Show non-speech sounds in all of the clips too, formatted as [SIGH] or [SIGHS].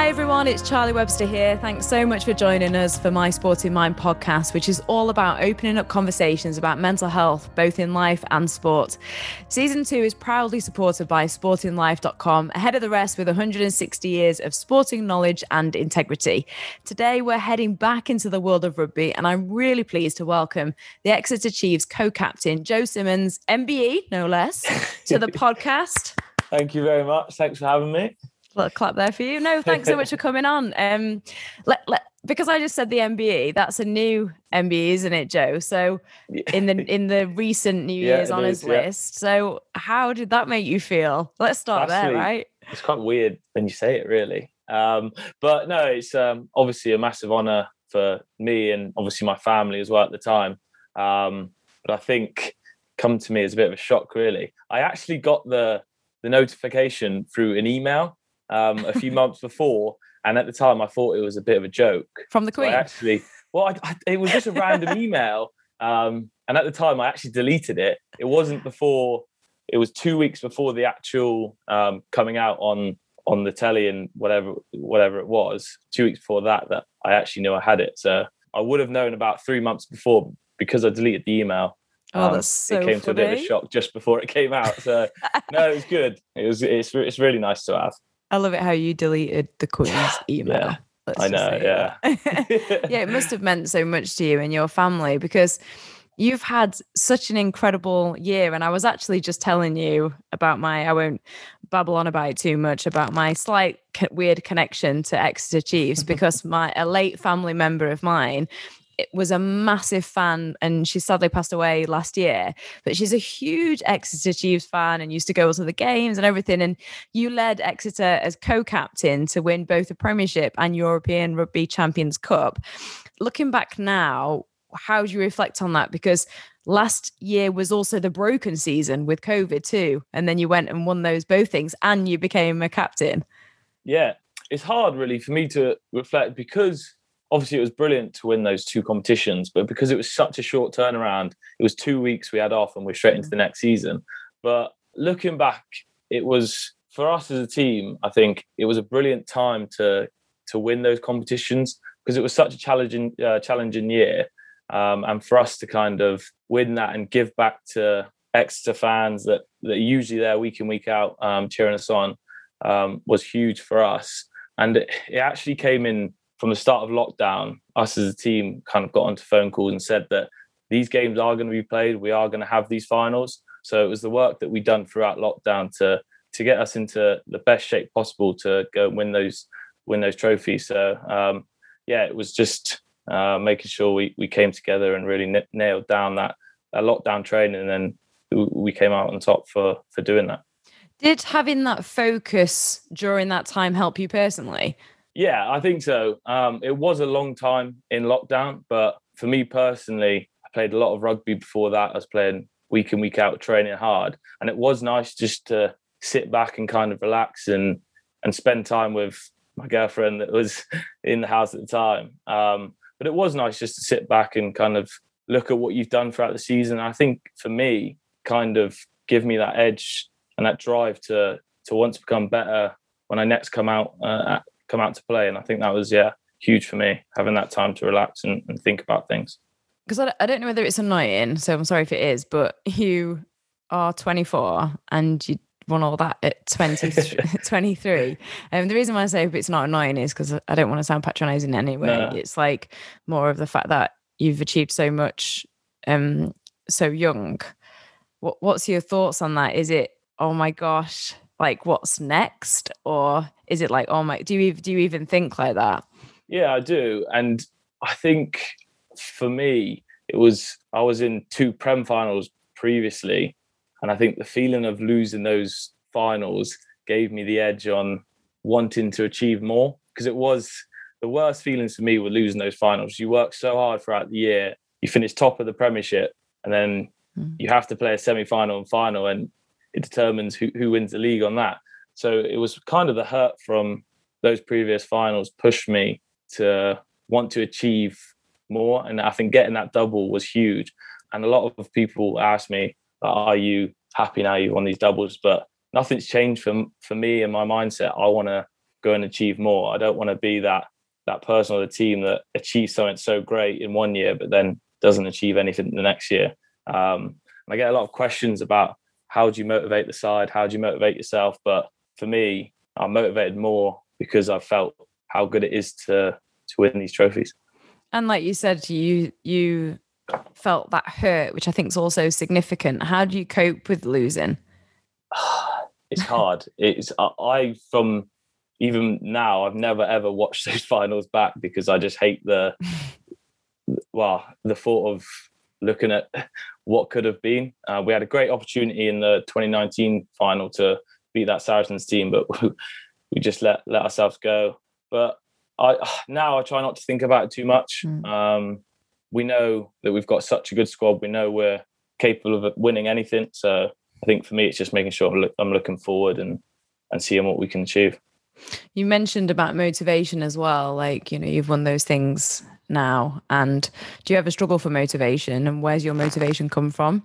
Hi everyone, it's Charlie Webster here. Thanks so much for joining us for my Sporting Mind podcast, which is all about opening up conversations about mental health, both in life and sport. Season two is proudly supported by sportinglife.com, ahead of the rest with 160 years of sporting knowledge and integrity. Today, we're heading back into the world of rugby, and I'm really pleased to welcome the Exeter Chiefs co captain, Joe Simmonds, MBE, no less, to the [LAUGHS] podcast. Thank you very much. Thanks for having me little clap there for you. No, [LAUGHS] thanks so much for coming on. Um, let, let, because I just said the MBE, that's a new MBE, isn't it, Joe? So in the in the recent New [LAUGHS] yeah, Year's honours yeah. list. So how did that make you feel? Let's start Actually, there, right? It's quite weird when you say it, really. Um, but no, it's um, obviously a massive honour for me and obviously my family as well at the time. Um, but I think come to me as a bit of a shock, really. I actually got the the notification through an email um, a few months before, and at the time I thought it was a bit of a joke from the Queen. So actually, well, I, I, it was just a random [LAUGHS] email, um, and at the time I actually deleted it. It wasn't before; it was two weeks before the actual um, coming out on on the telly and whatever whatever it was. Two weeks before that, that I actually knew I had it. So I would have known about three months before because I deleted the email. Oh, um, that's so It came funny. to a bit of a shock just before it came out. So [LAUGHS] no, it was good. It was it's it's really nice to have. I love it how you deleted the Queen's [SIGHS] email. yeah. I know, yeah. yeah, it must have meant so much to you and your family because you've had such an incredible year. And I was actually just telling you about my, I won't babble on about it too much, about my slight weird connection to Exeter Chiefs [LAUGHS] because my, a late family member of mine was a massive fan and she sadly passed away last year but she's a huge exeter chiefs fan and used to go to the games and everything and you led exeter as co-captain to win both the premiership and european rugby champions cup. Looking back now how do you reflect on that? Because last year was also the broken season with covid too and then you went and won those both things and you became a captain. Yeah it's hard really for me to reflect because obviously it was brilliant to win those two competitions, but because it was such a short turnaround, it was two weeks we had off and we're straight into the next season. But looking back, it was for us as a team, I think it was a brilliant time to to win those competitions because it was such a challenging uh, challenging year. Um, and for us to kind of win that and give back to Exeter fans that that are usually there week in week out um, cheering us on um, was huge for us. And it, it actually came in from the start of lockdown, us as a team kind of got onto phone calls and said that these games are going to be played. We are going to have these finals. So it was the work that we done throughout lockdown to to get us into the best shape possible to go and win those win those trophies. So um, yeah, it was just uh, making sure we we came together and really n- nailed down that, that lockdown training, and then we came out on top for for doing that. Did having that focus during that time help you personally? Yeah, I think so. Um, it was a long time in lockdown, but for me personally, I played a lot of rugby before that. I was playing week in, week out, training hard. And it was nice just to sit back and kind of relax and and spend time with my girlfriend that was [LAUGHS] in the house at the time. Um, but it was nice just to sit back and kind of look at what you've done throughout the season. I think for me, kind of give me that edge and that drive to to want to become better when I next come out uh, come out to play. And I think that was, yeah, huge for me, having that time to relax and, and think about things. Because I, I don't know whether it's annoying, so I'm sorry if it is, but you are 24 and you won all that at 20, [LAUGHS] [LAUGHS] 23. And um, the reason why I say it's not annoying is because I don't want to sound patronizing anyway. No. It's like more of the fact that you've achieved so much um so young. What what's your thoughts on that? Is it oh my gosh, like what's next? Or is it like oh my do you do you even think like that? Yeah i do. And i think for me it was i was in two prem finals previously. And i think the feeling of losing those finals gave me the edge on wanting to achieve more. Because it was the worst feelings for me were losing those finals. You work so hard throughout the year you finish top of the premiership and then mm. you have to play a semi-final and final. And it determines who, who wins the league on that. So it was kind of the hurt from those previous finals pushed me to want to achieve more. And I think getting that double was huge. And a lot of people ask me, are you happy now you've won these doubles? But nothing's changed for, for me and my mindset. I want to go and achieve more. I don't want to be that that person or the team that achieves something so great in one year, but then doesn't achieve anything the next year. Um, I get a lot of questions about how do you motivate the side, how do you motivate yourself. But for me, I'm motivated more because I felt how good it is to to win these trophies. And like you said, you you felt that hurt, which I think is also significant. How do you cope with losing? [SIGHS] it's hard. It's I from even now I've never ever watched [LAUGHS] those finals back because I just hate the [LAUGHS] well the thought of looking at [LAUGHS] what could have been. Uh, we had a great opportunity in the 2019 final to beat that Saracens team, but [LAUGHS] we just let let ourselves go. But I [SIGHS] now I try not to think about it too much. Mm. Um, we know that we've got such a good squad. We know we're capable of winning anything. So I think for me, it's just making sure I'm, look, I'm looking forward and and seeing what we can achieve. You mentioned about motivation as well. Like you know, you've won those things now, and do you ever struggle for motivation? And where's your motivation come from?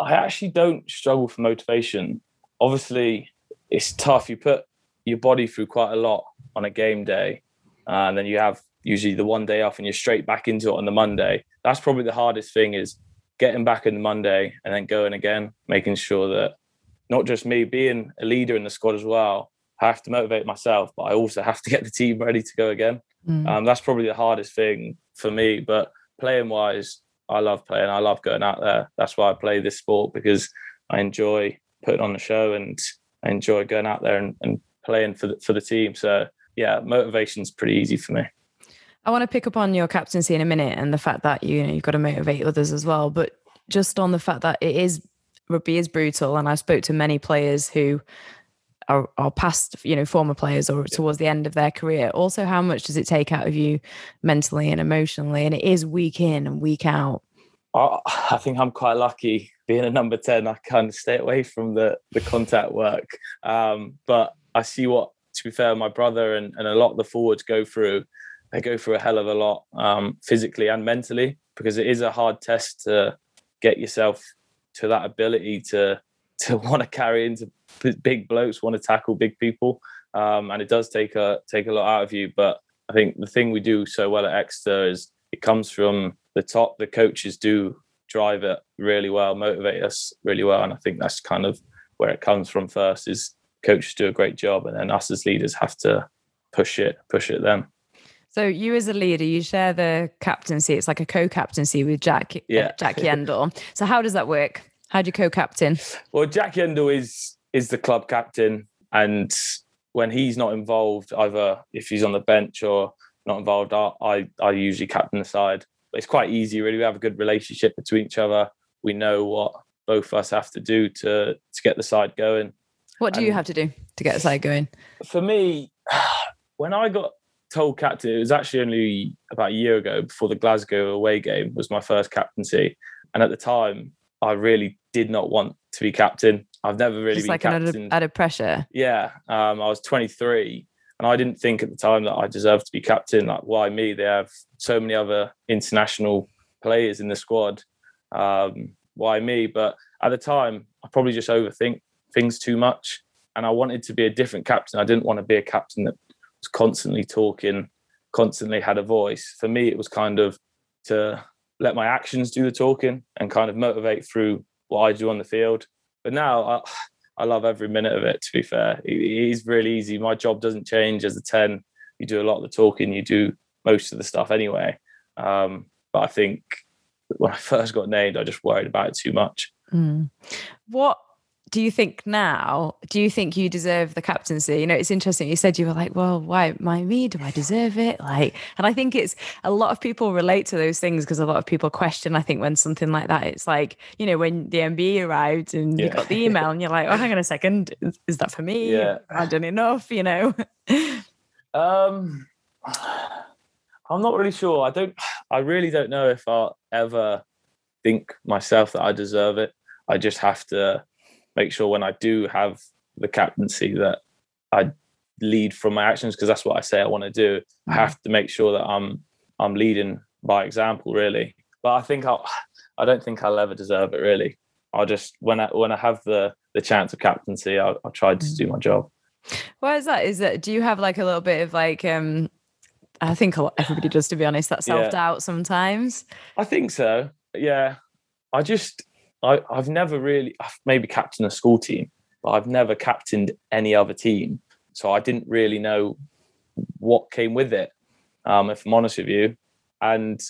I actually don't struggle for motivation. Obviously, it's tough. You put your body through quite a lot on a game day, and then you have usually the one day off and you're straight back into it on the Monday. That's probably the hardest thing is getting back in the Monday and then going again, making sure that not just me being a leader in the squad as well. I have to motivate myself, but I also have to get the team ready to go again. Mm. Um, that's probably the hardest thing for me. But playing wise, I love playing. I love going out there. That's why I play this sport because I enjoy putting on the show and I enjoy going out there and, and playing for the, for the team. So yeah, motivation's pretty easy for me. I want to pick up on your captaincy in a minute and the fact that you know you've got to motivate others as well. But just on the fact that it is rugby is brutal, and I spoke to many players who are, are past, you know, former players or towards the end of their career. Also, how much does it take out of you mentally and emotionally? And it is week in and week out. I think I'm quite lucky being a number 10. I kind of stay away from the, the contact work. Um, but I see what, to be fair, my brother and, and a lot of the forwards go through they go through a hell of a lot um, physically and mentally because it is a hard test to get yourself to that ability to to [LAUGHS] want to carry into big blokes, want to tackle big people, um, and it does take a take a lot out of you. But I think the thing we do so well at Exeter is it comes from the top. The coaches do drive it really well, motivate us really well, and I think that's kind of where it comes from first. Is coaches do a great job, and then us as leaders have to push it, push it them. So you as a leader, you share the captaincy. It's like a co-captaincy with Jack, yeah. Jack Yeandle. so how does that work? How do you co-captain? Well, Jack Yeandle is is the club captain, and when he's not involved, either if he's on the bench or not involved, I I, I usually captain the side. But it's quite easy, really. We have a good relationship between each other. We know what both of us have to do to to get the side going. What do and you have to do to get the side going? For me, [SIGHS] when I got told captain, it was actually only about a year ago before the Glasgow away game was my first captaincy. And at the time, I really did not want to be captain. I've never really Just been like captain. Added, pressure. Yeah. Um, I was 23 and I didn't think at the time that I deserved to be captain. Like, why me? They have so many other international players in the squad. Um, why me? But at the time, I probably just overthink things too much. And I wanted to be a different captain. I didn't want to be a captain that was constantly talking, constantly had a voice. For me, it was kind of to let my actions do the talking and kind of motivate through what I do on the field. But now I, [SIGHS] I love every minute of it, to be fair. It is really easy. My job doesn't change as a 10. You do a lot of the talking, you do most of the stuff anyway. Um, but I think when I [LAUGHS] first got named, I just worried about it too much. Mm. What do you think now do you think you deserve the captaincy? You know it's interesting you said you were like well why why me? Do i deserve it? Like and i think it's a lot of people relate to those things because a lot of people question i think when something like that it's like you know when the mbe arrived and yeah. you got the email and you're like oh hang on a second is, is that for me? Yeah. I've done enough? You know? Um i'm not really sure. I don't i really don't know if i'll ever think myself that i deserve it. I just have to make sure when I do have the captaincy that I lead from my actions because that's what I say I want to do. I mm-hmm. have to make sure that I'm I'm leading by example, really. But I think I'll I don't think I'll ever deserve it really. I'll just when I when I have the the chance of captaincy, I'll, I'll try to do my job. Why is that? Is that do you have like a little bit of like um I think a lot, everybody does to be honest, that self-doubt yeah. sometimes. I think so. Yeah. I just I, I've never really I've maybe captained a school team, but I've never captained any other team. So I didn't really know what came with it, um, if I'm honest with you. And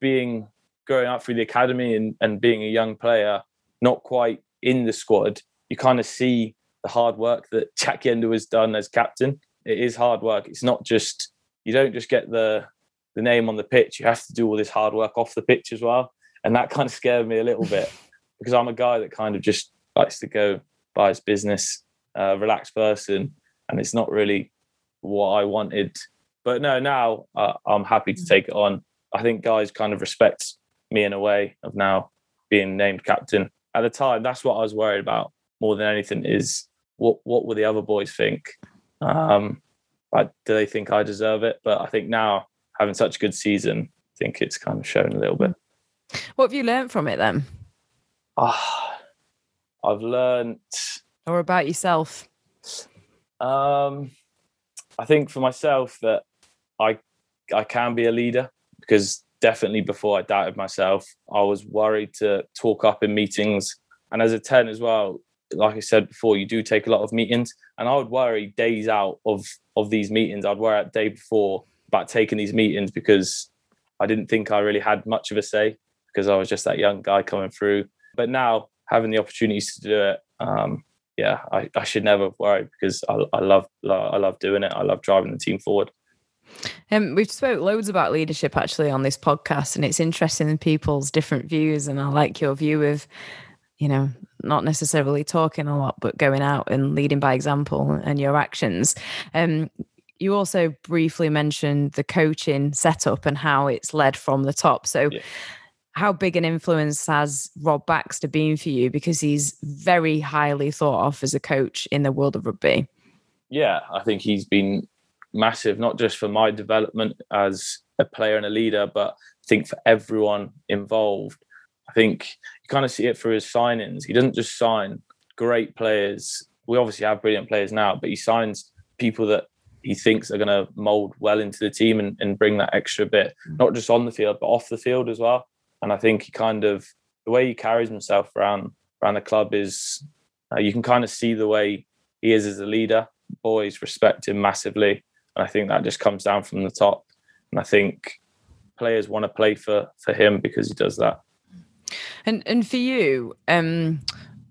being growing up through the academy and, and being a young player, not quite in the squad, you kind of see the hard work that [LAUGHS] Jack Yeandle has done as captain. It is hard work. It's not just you don't just get the the name on the pitch. You have to do all this hard work off the pitch as well. And that [LAUGHS] kind of scared me a little bit because I'm a guy that kind of just likes to go by his business, uh, relaxed person, and it's not really what I wanted. But no, now uh, I'm happy to take it on. I think guys kind of respect me in a way of now being named captain. At the time, that's what I was worried about more than anything is what what will the other boys think? Um, like, do they think I deserve it? But I think now having such a good season, I think it's kind of shown a little bit. What have you learned from it then? Oh, I've learned. Or about yourself? Um, I think for myself that I I can be a leader because definitely before I doubted myself, I was worried to talk up in meetings. And as a 10 as well, like I said before, you do take a lot of meetings. And I would worry days out of of these meetings. I'd worry at day before about taking these meetings because I didn't think I really had much of a say because I was just that young guy coming through. But now having the opportunities to do it, um, yeah, I, I should never worry because I, I love I love doing it. I love driving the team forward. Um, we've spoke loads about leadership actually on this podcast, and it's interesting in people's different views. And I like your view of, you know, not necessarily talking a lot, but going out and leading by example and your actions. Um, you also briefly mentioned the coaching setup and how it's led from the top. So, yeah how big an influence has Rob Baxter been for you? Because he's very highly thought of as a coach in the world of rugby. Yeah, I think he's been massive, not just for my development as a player and a leader, but I think for everyone involved. I think you kind of see it through his signings. He doesn't just sign great players. We obviously have brilliant players now, but he signs people that he thinks are going to mold well into the team and, and bring that extra bit, not just on the field, but off the field as well. And I think he kind of the way he carries himself around around the club is uh, you can kind of see the way he is as a leader. Boys respect him massively, and I think that just comes down from the top. And I think players want to play for for him because he does that. And and for you, um,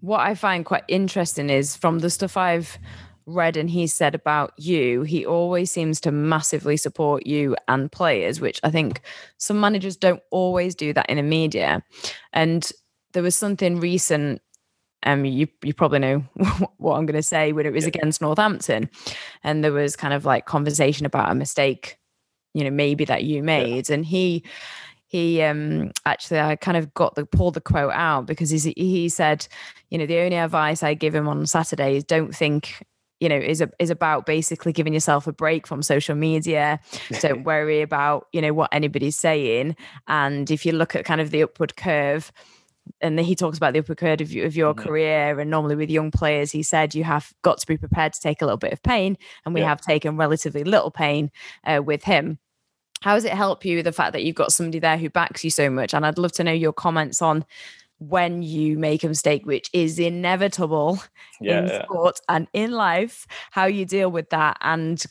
what I find quite interesting is from the stuff I've read and he said about you, he always seems to massively support you and players, which I think some managers don't always do that in a media. And there was something recent. Um, you you probably know [LAUGHS] what I'm going to say when it was yeah. against Northampton, and there was kind of like conversation about a mistake, you know, maybe that you made, yeah. and he he um actually I kind of got the pulled the quote out because he he said, you know, the only advice I give him on Saturday is don't think you know is a, is about basically giving yourself a break from social media [LAUGHS] don't worry about you know what anybody's saying and if you look at kind of the upward curve and he talks about the upward curve of, of your mm-hmm. career and normally with young players he said you have got to be prepared to take a little bit of pain and we yeah. have taken relatively little pain uh, with him how does it help you the fact that you've got somebody there who backs you so much and i'd love to know your comments on when you make a mistake, which is inevitable yeah, in yeah. sport and in life, how you deal with that and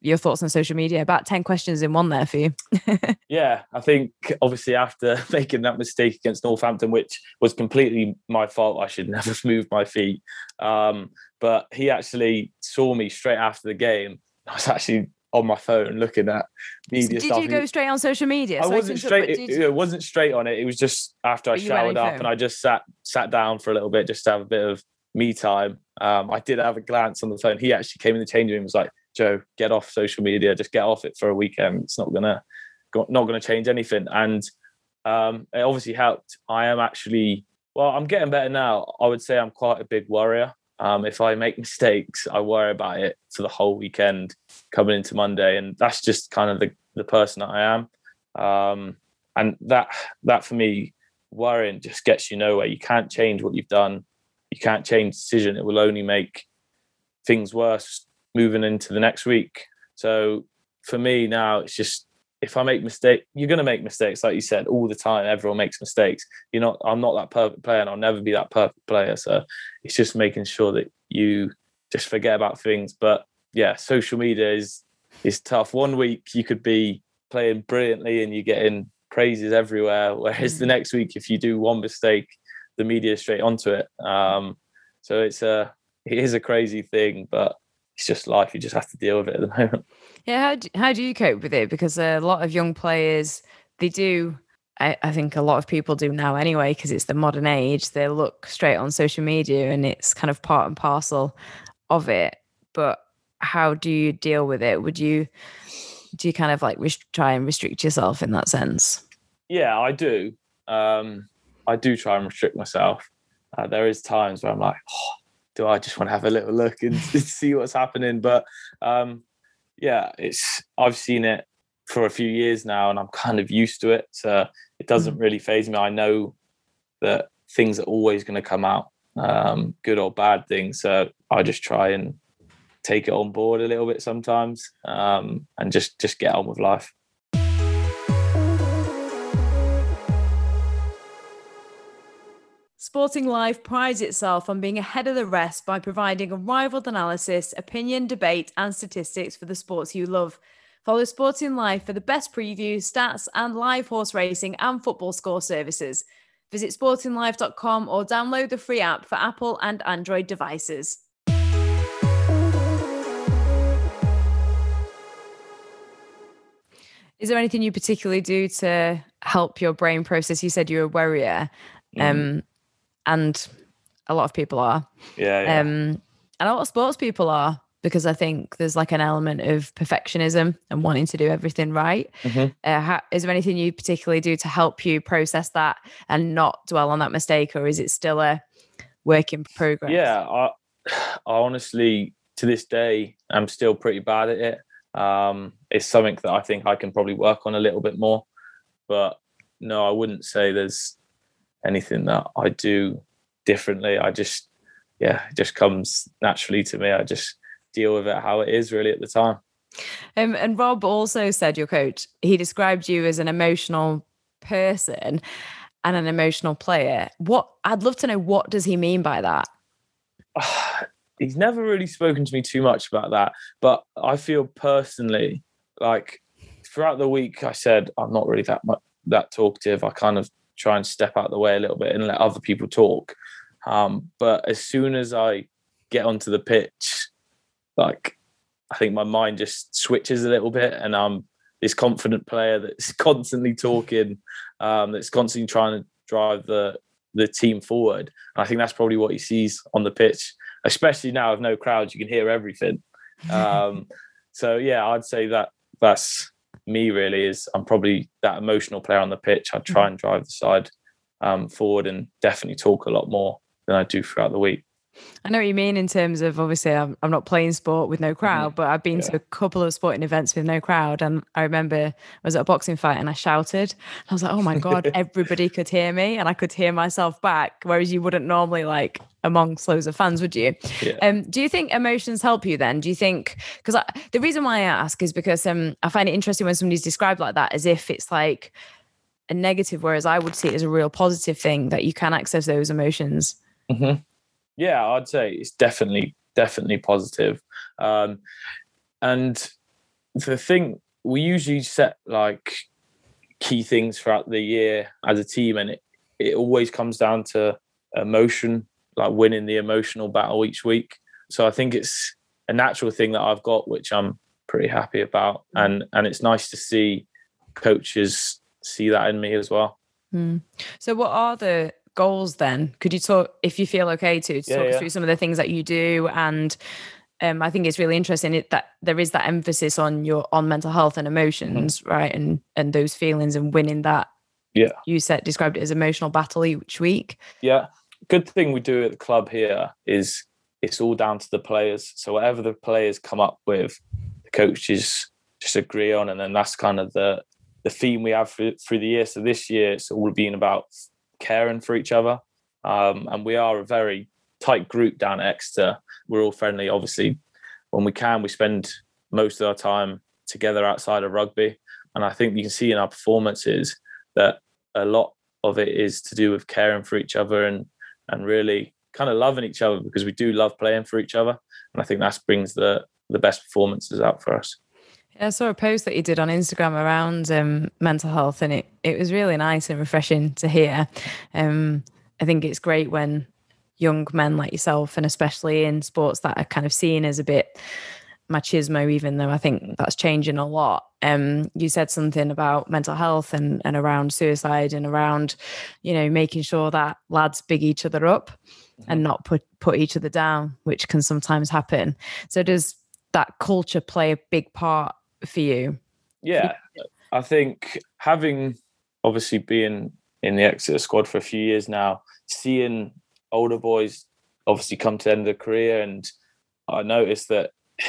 your thoughts on social media. About 10 questions in one there for you. [LAUGHS] yeah, I think obviously after [LAUGHS] making that mistake against Northampton, which was completely my fault, I should [LAUGHS] never have moved my feet. Um, but he actually saw me straight after the game. I was actually on my phone looking at media stuff. did stuff. you go straight on social media? I wasn't straight. It, it, wasn't straight on it. It was just after I showered up and I just sat sat down for a little bit just to have a bit of me time. Um, I did have a glance on the phone. He actually came in the changing room and was like, "Joe, get off social media. Just get off it for a weekend. It's not gonna not gonna change anything." And um, it obviously helped. I am actually well. I'm getting better now. I would say I'm quite a big worrier. Um, if I make mistakes, I worry about it for the whole weekend coming into Monday, and that's just kind of the, the person that I am. Um, and that that for me, worrying just gets you nowhere. You can't change what you've done. You can't change decision. It will only make things worse moving into the next week. So for me now, it's just if I make mistake, you're going to make mistakes, like you said, all the time. Everyone makes mistakes. You're not. I'm not that perfect player, and I'll never be that perfect player. So it's just making sure that you just forget about things. But yeah, social media is is tough. One week you could be playing brilliantly and you're getting praises everywhere, [LAUGHS] whereas the mm. next week, if you do one mistake, the media is straight onto it. Um, so it's a it is a crazy thing, but it's just life. You just have to deal with it at the [LAUGHS] moment. Yeah, how do, how do you cope with it? Because a lot of young players, they do. I, I think a lot of people do now anyway, because it's the modern age. They look straight on social media, and it's kind of part and parcel of it. But how do you deal with it? Would you do you kind of like rest- try and restrict yourself in that sense? Yeah, I do. Um, I do try and restrict myself. Uh, there is times where I'm like, oh, do I just want to have a little look and [LAUGHS] see what's happening? But um, yeah, it's I've seen it for a few years now, and I'm kind of used to it. So it doesn't mm. really phase me. I know that things are always going to come out, um, good or bad things. So I just try and take it on board a little bit sometimes, um, and just just get on with life. Sporting Life prides itself on being ahead of the rest by providing unrivaled analysis, opinion, debate, and statistics for the sports you love. Follow Sporting Life for the best previews, stats, and live horse racing and football score services. Visit sportinglife.com or download the free app for Apple and Android devices. Is there anything you particularly do to help your brain process? You said you're a worrier. Mm. Um, and a lot of people are. Yeah, yeah. Um, and a lot of sports people are because I think there's like an element of perfectionism and wanting to do everything right. Mm-hmm. Uh, how, is there anything you particularly do to help you process that and not dwell on that mistake, or is it still a work in progress? Yeah, I, [SIGHS] I honestly, to this day, I'm still pretty bad at it. Um, it's something that I think I can probably work on a little bit more, but no, I wouldn't say there's anything that I do differently. I just, yeah, it just comes naturally to me. I just deal with it how it is really at the time. Um, and Rob also said, your coach, he described you as an emotional person and an emotional player. What I'd love to know, what does he mean by that? [SIGHS] He's never really spoken to me too much about that, but I feel personally like throughout the week, I said I'm not really that much that talkative. I kind of try and step out the way a little bit and let other people talk. Um, but as soon as I get onto the pitch, like I think my mind just switches a little bit, and I'm this confident player that's [LAUGHS] constantly talking, um, that's constantly trying to drive the the team forward. And I think that's probably what he sees on the pitch, especially now with no crowds. You can hear everything. [LAUGHS] Um, so yeah, I'd say that that's me really is I'm probably that emotional player on the pitch. I try mm. and drive the side um, forward and definitely talk a lot more than I do throughout the week. I know what you mean in terms of obviously I'm, I'm not playing sport with no mm-hmm. crowd, but I've been yeah. to a couple of sporting events with no crowd. And I remember I was at a boxing fight and I shouted. I was like, oh my God, [LAUGHS] everybody could hear me and I could hear myself back. Whereas you wouldn't normally like amongst loads of fans, would you? Yeah. Um, do you think emotions help you then? Do you think, because the reason why I ask is because um, I find it interesting when somebody's described like that as if it's like a negative, whereas I would see it as a real positive thing that you can access those emotions. Mm-hmm yeah, I'd say it's definitely definitely positive. Um, and the thing we usually set like key things throughout the year as a team, and it it always comes down to emotion, like winning the emotional battle each week. So I think it's a natural thing that I've got, which I'm pretty happy about, mm. and and it's nice to see coaches see that in me as well. Mm. So, what are the goals then could you talk if you feel okay to, to yeah, talk yeah. through some of the things that you do and um, I think it's really interesting it, that there is that emphasis on your on mental health and emotions, mm-hmm. right, and and those feelings and winning that. Yeah, you said described it as emotional battle each week. Yeah, good thing we do at the club here is it's all down to the players. So whatever the players come up with, the coaches just agree on, and then that's kind of the the theme we have through, through the year. So this year it's all been about caring for each other. Um, and we are a very tight group down at Exeter. We're all friendly. Obviously, when we can, we spend most of our time together outside of rugby. And I think you can see in our performances that a lot of it is to do with caring for each other and and really kind of loving each other because we do love playing for each other. And I think that brings the the best performances out for us. I saw a post that you did on Instagram around um, mental health, and it, it was really nice and refreshing to hear. Um, I think it's great when young men like yourself, and especially in sports that are kind of seen as a bit machismo, even though I think that's changing a lot. Um, you said something about mental health and, and around suicide and around, you know, making sure that lads big each other up mm-hmm. and not put put each other down, which can sometimes happen. So does that culture play a big part for you? Yeah, I think having obviously been in the Exeter squad for a few years now, seeing older boys obviously come to the end of their career, and I noticed that [LAUGHS]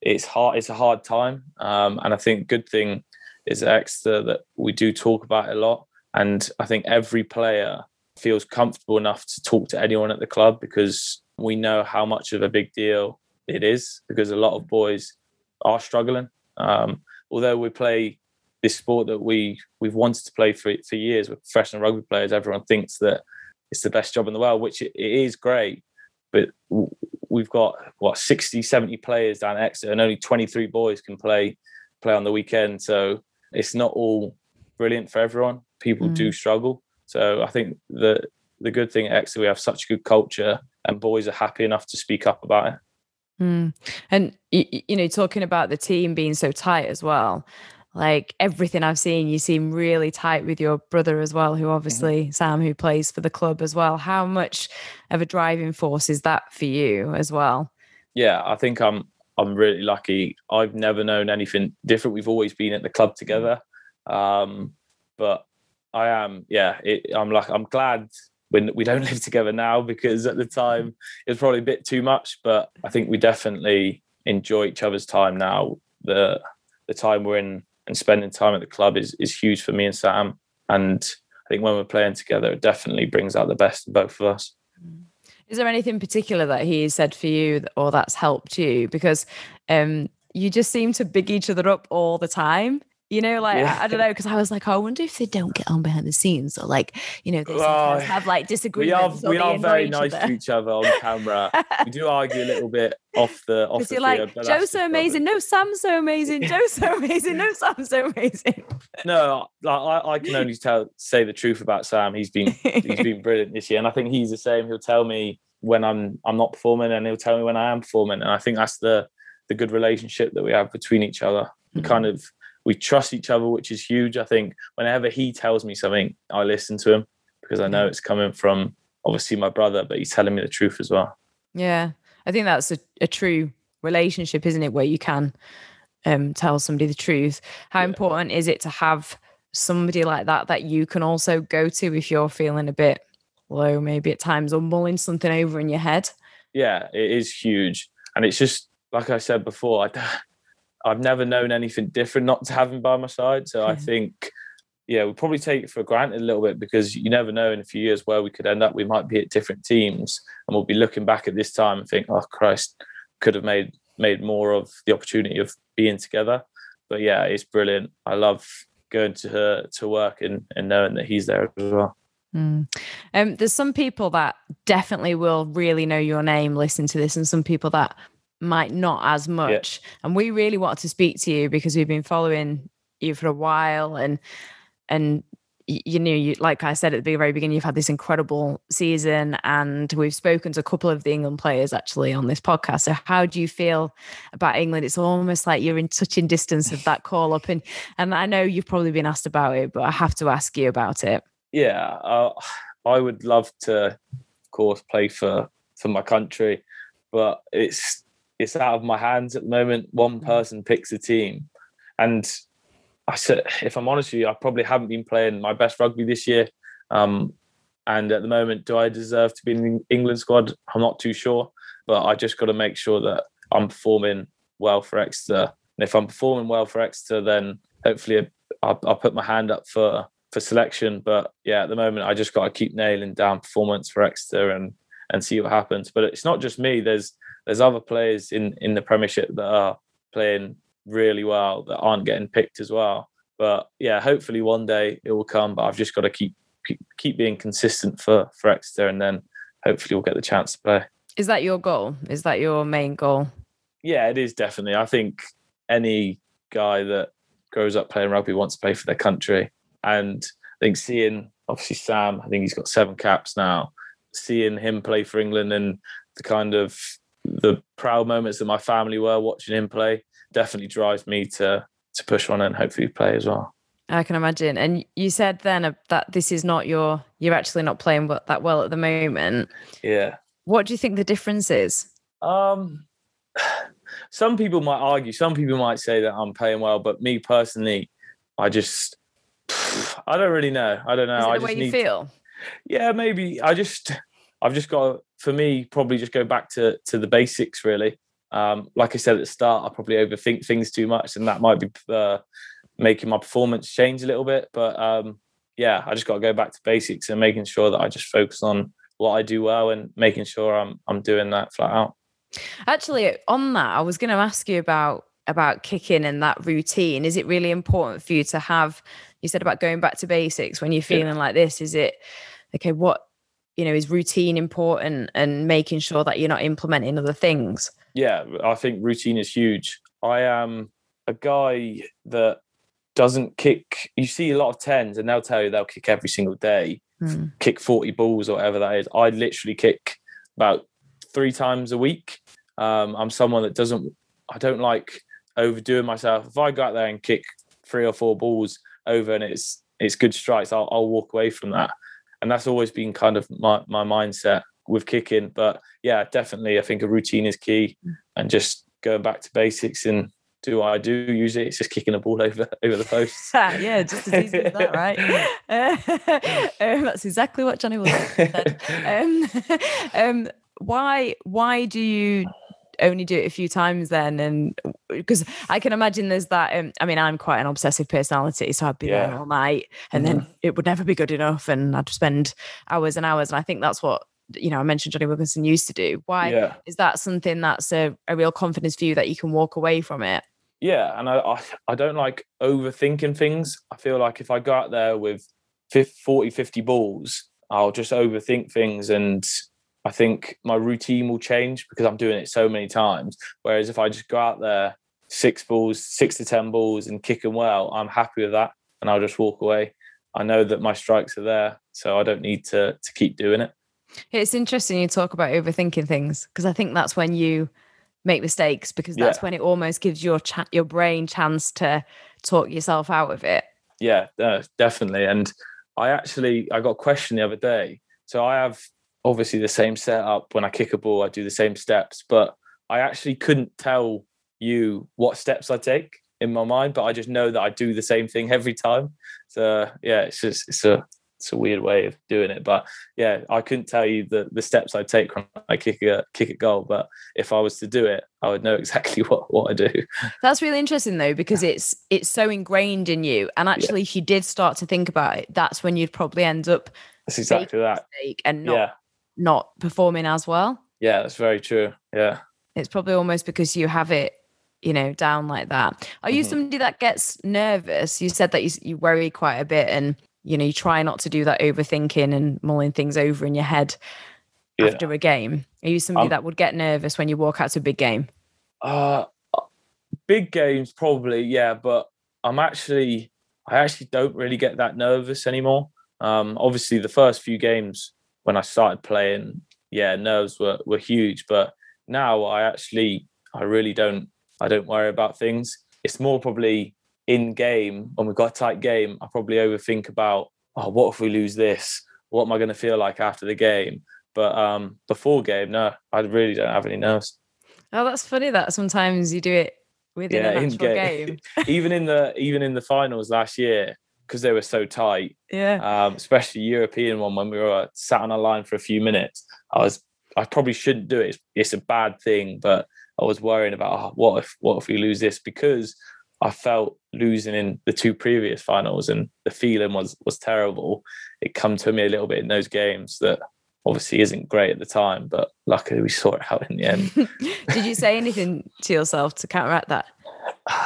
it's hard. It's a hard time, um, and I think good thing is Exeter that we do talk about it a lot, and I think every player feels comfortable enough to talk to anyone at the club because we know how much of a big deal it is because a lot of boys are struggling um, although we play this sport that we we've wanted to play for for years with professional rugby players, everyone thinks that it's the best job in the world, which it, it is great. But we've got what 60, 70 players down at Exeter, and only 23 boys can play play on the weekend. So it's not all brilliant for everyone. People mm. do struggle. So I think the the good thing at Exeter, we have such good culture, and boys are happy enough to speak up about it. Mm. And you, know, talking about the team being so tight as well, like everything I've seen, you seem really tight with your brother as well, who obviously mm-hmm. Sam, who plays for the club as well. How much of a driving force is that for you as well? Yeah, I think I'm I'm really lucky. I've never known anything different. We've always been at the club together, um, but I am yeah. It, I'm like I'm glad when we don't [LAUGHS] live together now because at the time it was probably a bit too much. But I think we definitely enjoy each other's time now. The the time we're in and spending time at the club is is huge for me and Sam. And I think when we're playing together, it definitely brings out the best in both of us. Is there anything particular that he said for you or that's helped you? Because um, you just seem to big each other up all the time. You know, like yeah. I, I, don't know, because I was like, oh, I wonder if they don't get on behind the scenes, or like, you know, they sometimes have like disagreements. We are, we are very nice other. to each other on camera. we do argue a little bit off the [LAUGHS] off the you're like, Joe's so amazing. No, Sam's so amazing. Joe's so amazing. No, [LAUGHS] Sam's so amazing. no, I, I can only tell say the truth about Sam. He's been he's been brilliant this year, and I think he's the same. He'll tell me when I'm I'm not performing, and he'll tell me when I am performing, and I think that's the the good relationship that we have between each other. We mm-hmm. kind of we trust each other, which is huge. I think whenever he tells me something, I listen to him because I know it's coming from obviously my brother, but he's telling me the truth as well. Yeah, I think that's a, a true relationship, isn't it? Where you can um, tell somebody the truth. How yeah. important is it to have somebody like that that you can also go to if you're feeling a bit low, maybe at times, or mulling something over in your head? Yeah, it is huge. And it's just, like I said before, I, I've never known anything different not to have him by my side. So I think, yeah, we probably take it for granted a little bit because you never know in a few years where we could end up. We might be at different teams and we'll be looking back at this time and think, oh Christ, could have made made more of the opportunity of being together. But yeah, it's brilliant. I love going to her to work and, and knowing that he's there as well. Mm. Um, there's some people that definitely will really know your name, listen to this, and some people that might not as much. Yeah. And we really wanted to speak to you because we've been following you for a while and and you know you like I said at the very beginning you've had this incredible season and we've spoken to a couple of the England players actually on this podcast so how do you feel about England it's almost like you're in touching distance of that call up and and I know you've probably been asked about it but I have to ask you about it yeah uh, I would love to of course play for for my country but it's it's out of my hands at the moment. One mm. person picks a team, and I said, if I'm honest with you, I probably haven't been playing my best rugby this year. Um, and at the moment, do I deserve to be in the England squad? I'm not too sure, but I just got to make sure that I'm performing well for Exeter. And if I'm performing well for Exeter, then hopefully I'll, I'll put my hand up for for selection. But yeah, at the moment, I just got to keep nailing down performance for Exeter and and see what happens. But it's not just me. There's there's other players in in the Premiership that are playing really well that aren't getting picked as well. But yeah, hopefully one day it will come. But I've just got to keep keep, keep being consistent for for Exeter, and then hopefully we'll get the chance to play. Is that your goal? Is that your main goal? Yeah, it is definitely. I think any guy that grows up playing rugby wants to play for their country, and I think seeing obviously Sam, I think he's got seven caps now. Seeing him play for England and the kind of the proud moments that my family were watching him play definitely drives me to to push on and hopefully play as well. I can imagine. And you said then that this is not your you're actually not playing that well at the moment. Yeah. What do you think the difference is? Um [SIGHS] some people might argue, some people might say that I'm playing well, but me personally, I just [SIGHS] I don't really know. I don't know. Is it the I way you feel? Yeah, maybe. I just I've just got for me probably just go back to to the basics really. Um, like I said at the start, I probably overthink things too much, and that might be uh, making my performance change a little bit. But um, yeah, I just got to go back to basics and making sure that I just focus on what I do well and making sure I'm I'm doing that flat out. Actually, on that, I was going to ask you about about kicking and that routine. Is it really important for you to have? You said about going back to basics when you're feeling yeah. like this. Is it okay? What you know is routine important and making sure that you're not implementing other things. Yeah, I think routine is huge. I am a guy that doesn't kick. You see a lot of tens, and they'll tell you they'll kick every single day, mm. kick forty balls or whatever that is. I literally kick about three times a week. Um, I'm someone that doesn't. I don't like overdoing myself. If I go out there and kick three or four balls over and it's it's good strikes, I'll, I'll walk away from that. And that's always been kind of my, my mindset with kicking. But yeah, definitely, I think a routine is key, and just going back to basics and do what I do. Usually, it's just kicking a ball [LAUGHS] over over the post. [LAUGHS] yeah, just as easy as that, right? [LAUGHS] um, that's exactly what Jonny was said. Um, um, why why do you only do it a few times then and because i can imagine there's that um, i mean i'm quite an obsessive personality so i'd be yeah. there all night and mm-hmm. then it would never be good enough and i'd spend hours and hours and i think that's what you know i mentioned jonny wilkinson used to do why yeah. is that something that's a, a real confidence for you that you can walk away from it yeah and I, I i don't like overthinking things i feel like if i go out there with 50, 40 50 balls i'll just overthink things and I think my routine will change because I'm doing it so many times. Whereas if I just go out there, six balls, six to 10 balls and kick them well, I'm happy with that and I'll just walk away. I know that my strikes are there, so I don't need to to keep doing it. It's interesting you talk about overthinking things because I think that's when you make mistakes because that's yeah. when it almost gives your cha- your brain chance to talk yourself out of it. Yeah, uh, definitely. And I actually I got a question the other day. So I have obviously the same setup. When I kick a ball, I do the same steps, but I actually couldn't tell you what steps I take in my mind, but I just know that I do the same thing every time. So yeah, it's just it's a it's a weird way of doing it, but yeah, I couldn't tell you the the steps I take when I kick a kick a goal. But if I was to do it, I would know [LAUGHS] exactly what what I do. That's really interesting though, because it's it's so ingrained in you. And actually, yeah. if you did start to think about it, that's when you'd probably end up. That's exactly that. And not yeah not performing as well. Yeah, that's very true. Yeah. It's probably almost because you have it, you know, down like that. Are you mm-hmm. somebody that gets nervous? You said that you, you worry quite a bit and, you know, you try not to do that overthinking and mulling things over in your head yeah. after a game. Are you somebody um, that would get nervous when you walk out to a big game? Uh, big games, probably, yeah. But I'm actually, I actually don't really get that nervous anymore. Um, obviously, the first few games when I started playing, yeah, nerves were were huge. But now I actually I really don't I don't worry about things. It's more probably in game when we've got a tight game. I probably overthink about oh, what if we lose this? What am I going to feel like after the game? But um, before game, no, I really don't have any nerves. Oh, that's funny that sometimes you do it within yeah, an actual game. game. [LAUGHS] even in the even in the finals last year, because they were so tight. Yeah. Um, especially European one when we were sat on a line for a few minutes. I was I probably shouldn't do it. It's, it's a bad thing, but I was worrying about oh, what if what if we lose this because I felt losing in the two previous finals and the feeling was was terrible. It come to me a little bit in those games that obviously isn't great at the time, but luckily we saw it out in the end. [LAUGHS] Did you say anything to yourself to counteract that?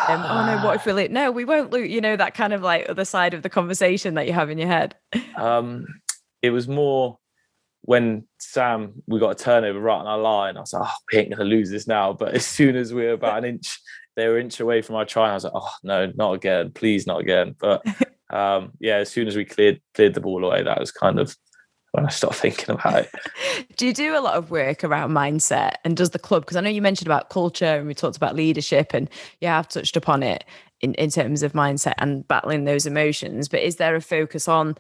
Um, oh no, what if we lose? No, we won't lose. You know that kind of like other side of the conversation that you have in your head. Um, it was more when Sam we got a turnover right on our line. I was like, oh, we ain't gonna lose this now. But as soon as we were about an inch, they were an inch away from our try. I was like, oh no, not again, please, not again. But [LAUGHS] um, yeah, as soon as we cleared cleared the ball away, that was kind of when I start thinking about it. [LAUGHS] do you do a lot of work around mindset and does the club? Because I know you mentioned about culture and we talked about leadership and yeah, I've touched upon it in, in terms of mindset and battling those emotions. But is there a focus on,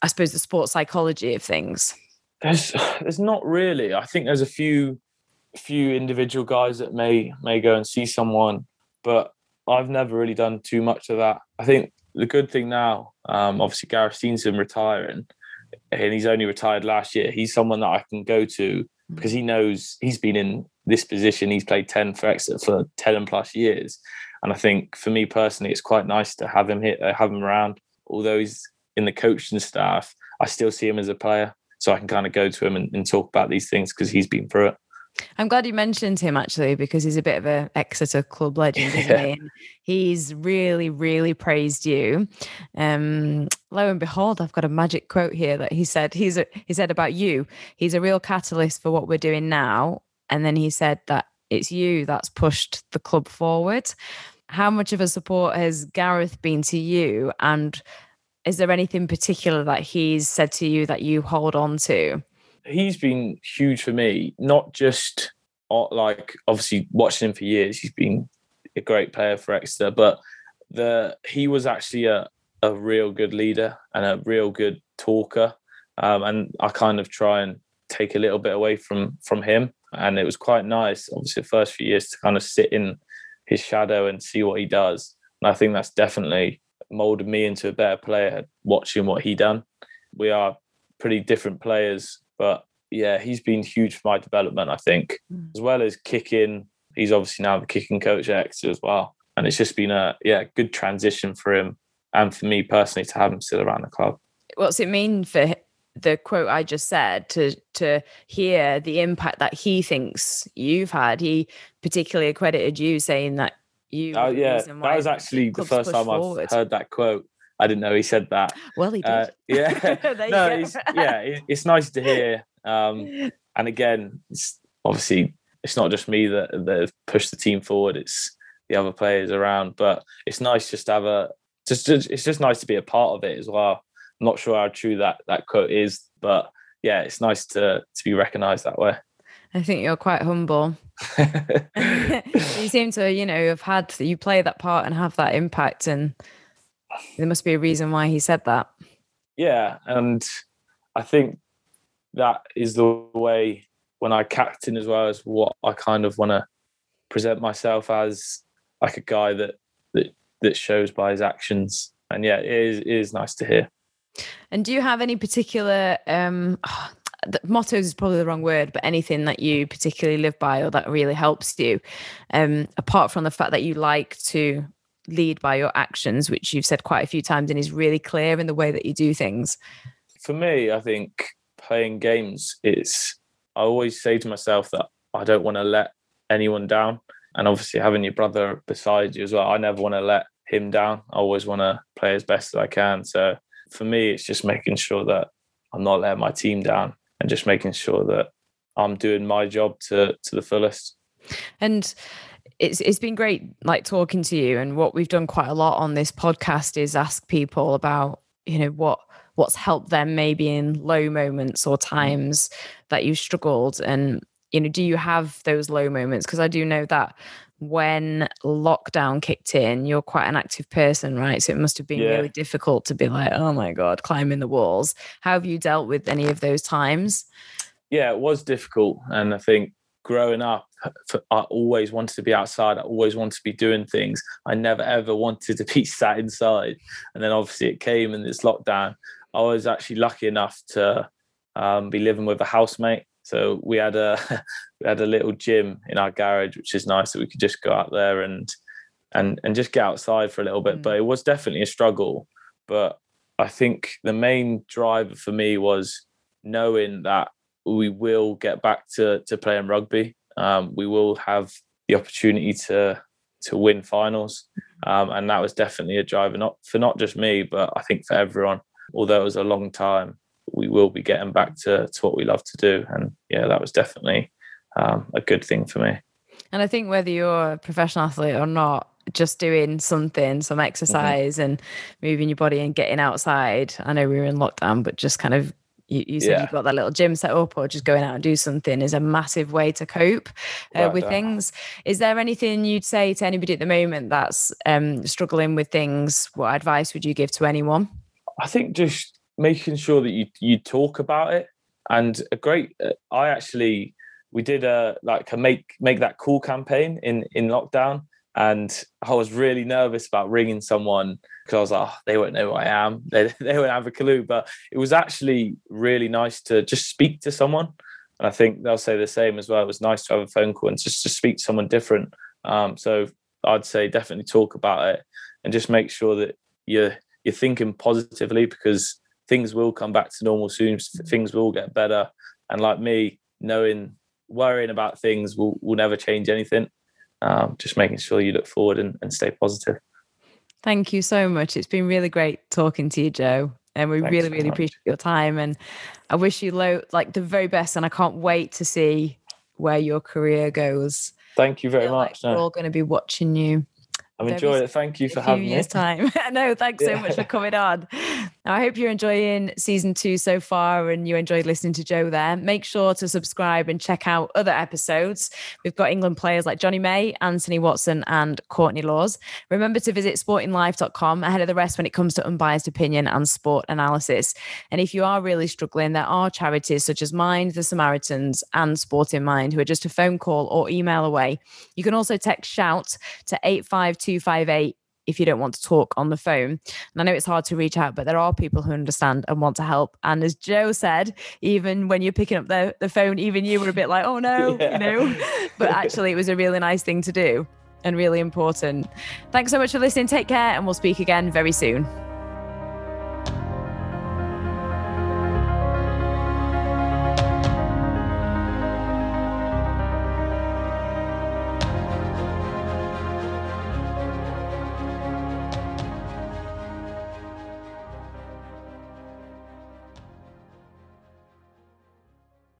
I suppose, the sports psychology of things? There's [SIGHS] there's not really. I think there's a few few individual guys that may may go and see someone, but I've never really done too much of that. I think the good thing now, um, obviously Gareth Steenson retiring and he's only retired last year. He's someone that I can go to because he knows he's been in this position. He's played 10 for Exeter for 10 plus years. And I think for me personally, it's quite nice to have him here, uh, have him around. Although he's in the coaching staff, I still see him as a player. So I can kind of go to him and, and talk about these things because he's been through it. I'm glad you mentioned him actually because he's a bit of a Exeter club legend, isn't yeah. he? And he's really, really praised you. Um, lo and behold, I've got a magic quote here that he said. He's a, he said about you. He's a real catalyst for what we're doing now. And then he said that it's you that's pushed the club forward. How much of a support has Gareth been to you? And is there anything particular that he's said to you that you hold on to? He's been huge for me, not just uh, like obviously watching him for years. He's been a great player for Exeter, but the he was actually a, a real good leader and a real good talker. Um, and I kind of try and take a little bit away from from him. And it was quite nice, obviously, the first few years to kind of sit in his shadow and see what he does. And I think that's definitely molded me into a better player watching what he done. We are pretty different players but yeah, he's been huge for my development, I think, mm. as well as kicking. He's obviously now the kicking coach at Exeter as well. And it's just been a yeah, good transition for him and for me personally to have him still around the club. What's it mean for the quote I just said to to hear the impact that he thinks you've had? He particularly accredited you saying that you. Oh yeah, that was actually the first time forward. I've heard that quote. I didn't know he said that. Well, he did. Uh, yeah, [LAUGHS] no, yeah, it's nice to hear. Um, [LAUGHS] and again, it's obviously it's not just me that that have pushed the team forward. It's the other players around, but it's nice just to have a just, just it's just nice to be a part of it as well. I'm not sure how true that that quote is, but yeah, it's nice to to be recognised that way. I think you're quite humble. [LAUGHS] you seem to, you know, have had you play that part and have that impact, and there must be a reason why he said that. Yeah, and I think that is the way when I captain as well as what I kind of want to present myself as like a guy that that that shows by his actions. And yeah, it is, it is nice to hear. And do you have any particular um oh, mottos is probably the wrong word, but anything that you particularly live by or that really helps you, um, apart from the fact that you like to lead by your actions, which you've said quite a few times and is really clear in the way that you do things? For me, I think playing games, it's, I always say to myself that I don't want to let anyone down. And obviously, having your brother beside you as well, I never want to let him down. I always want to play as best as I can. So for me, it's just making sure that I'm not letting my team down and just making sure that I'm doing my job to to the fullest. And it's it's been great like talking to you. And what we've done quite a lot on this podcast is ask people about you know what what's helped them maybe in low moments or times that you struggled. And you know do you have those low moments? Because i do know that when lockdown kicked in you're quite an active person right? So it must have been yeah. really difficult to be like oh my god climbing the walls. How have you dealt with any of those times? Yeah it was difficult. And i think growing up, I always wanted to be outside. I always wanted to be doing things. I never ever wanted to be [LAUGHS] sat inside. And then obviously it came in this lockdown. I was actually lucky enough to um, be living with a housemate. So we had a [LAUGHS] we had a little gym in our garage, which is nice that we could just go out there and and and just get outside for a little bit. Mm. But it was definitely a struggle. But I think the main driver for me was knowing that we will get back to to playing rugby. Um, we will have the opportunity to to win finals, um, and that was definitely a driver not for not just me, but I think for everyone. Although it was a long time, we will be getting back to to what we love to do, and yeah, that was definitely um, a good thing for me. And I think whether you're a professional athlete or not, just doing something, some mm-hmm. exercise mm-hmm. and moving your body and getting outside. I know we were in lockdown, but just kind of you, you said yeah. you've got that little gym set up or just going out and do something is a massive way to cope uh, with things. Is there anything you'd say to anybody at the moment that's um, struggling with things? What advice would you give to anyone? I think just making sure that you you talk about it. And a great, uh, I actually we did a like a make make that cool campaign in in lockdown and I was really nervous about ringing someone because I was like, oh, they won't know who I am. [LAUGHS] They, they won't have a clue. But it was actually really nice to just speak to someone. And I think they'll say the same as well. It was nice to have a phone call and just to speak to someone different. Um, so I'd say definitely talk about it and just make sure that you're you're thinking positively because things will come back to normal soon. Things will get better. And like me, knowing worrying about things will will never change anything um, just making sure you look forward and, and stay positive. Thank you so much. It's been really great talking to you, Joe. And we Thanks really, really much. appreciate your time. And I wish you lo- like the very best. And I can't wait to see where your career goes. Thank you very much. Like no. We're all going to be watching you. I've enjoyed it. Thank you for having years me. Time. [LAUGHS] no, thanks yeah. so much for coming on. I hope you're enjoying season two so far and you enjoyed listening to Joe there. Make sure to subscribe and check out other episodes. We've got England players like Jonny May, Anthony Watson, and Courtney Lawes. Remember to visit sportinglife.com ahead of the rest when it comes to unbiased opinion and sport analysis. And if you are really struggling, there are charities such as Mind, the Samaritans, and Sport in Mind who are just a phone call or email away. You can also text shout to 852 258 if you don't want to talk on the phone. And I know it's hard to reach out, but there are people who understand and want to help. And as Joe said, even when you're picking up the, the phone, even you were a bit like, oh no, [LAUGHS] yeah. you know, but actually it was a really nice thing to do and really important. Thanks so much for listening. Take care and we'll speak again very soon.